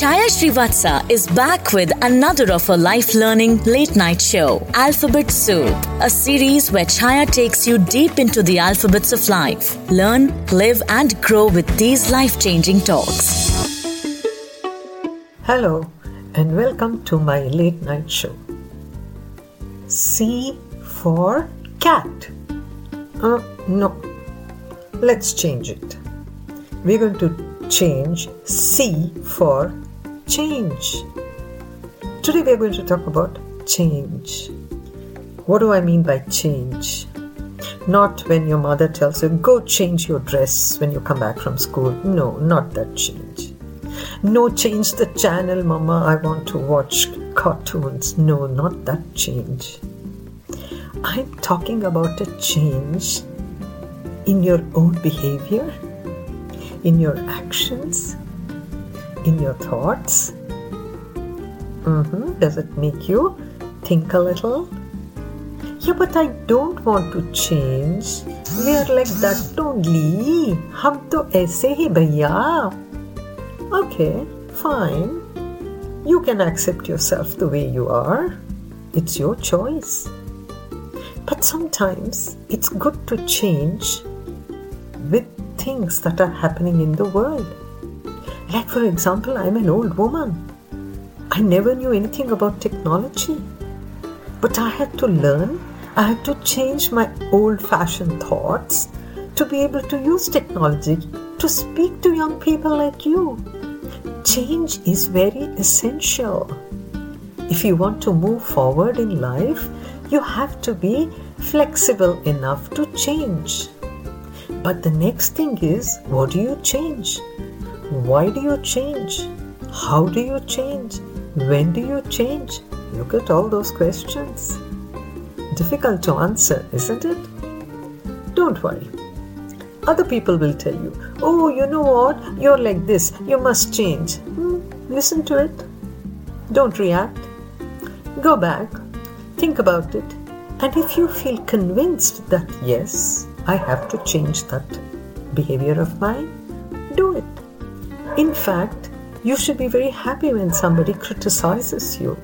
Chaya Srivatsa is back with another of her life learning late night show, Alphabet Soup, a series where Chaya takes you deep into the alphabets of life. Learn, live, and grow with these life changing talks. Hello, and welcome to my late night show. C for cat. Uh, no, let's change it. We're going to change C for change. Today we are going to talk about change. What do I mean by change? Not when your mother tells you, go change your dress when you come back from school. No, not that change. No, change the channel, mama. I want to watch cartoons. No, not that change. I'm talking about a change in your own behavior in your actions, in your thoughts? Mm-hmm. Does it make you think a little? Yeah, but I don't want to change. We are like that only. हम तो ऐसे ही भैया. Okay, fine. You can accept yourself the way you are. It's your choice. But sometimes it's good to change with things that are happening in the world. Like, for example, I'm an old woman. I never knew anything about technology. But I had to learn, I had to change my old fashioned thoughts to be able to use technology to speak to young people like you. Change is very essential. If you want to move forward in life, you have to be flexible enough to change. But the next thing is what do you change? Why do you change? How do you change? When do you change? Look at all those questions. Difficult to answer, isn't it? Don't worry. Other people will tell you, oh, you know what? You're like this. You must change. Hmm, listen to it. Don't react. Go back. Think about it. And if you feel convinced that yes, I have to change that behavior of mine. In fact, you should be very happy when somebody criticizes you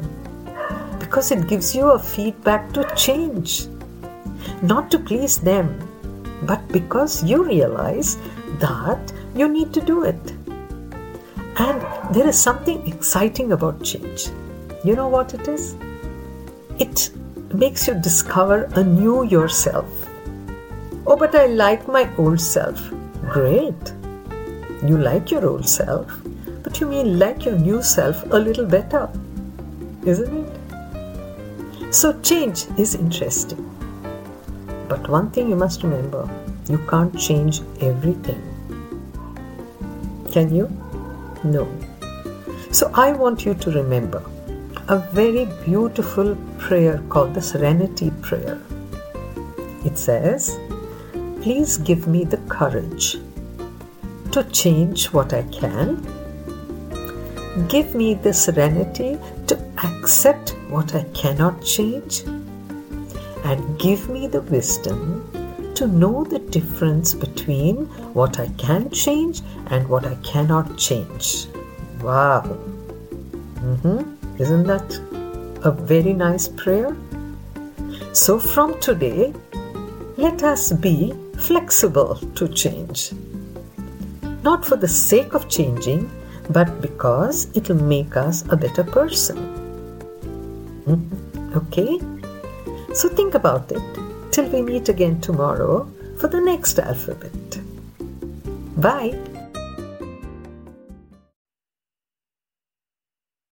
because it gives you a feedback to change. Not to please them, but because you realize that you need to do it. And there is something exciting about change. You know what it is? It makes you discover a new yourself Oh, but I like my old self. Great. You like your old self, but you mean like your new self a little better, isn't it? So, change is interesting. But one thing you must remember you can't change everything. Can you? No. So, I want you to remember a very beautiful prayer called the Serenity Prayer. It says, please give me the courage to change what I can. Give me the serenity to accept what I cannot change. And give me the wisdom to know the difference between what I can change and what I cannot change. Wow. Mm-hmm. Isn't that a very nice prayer? So from today, let us be flexible to change. Not for the sake of changing, but because it'll make us a better person. Mm-hmm. Okay? So think about it till we meet again tomorrow for the next alphabet. Bye.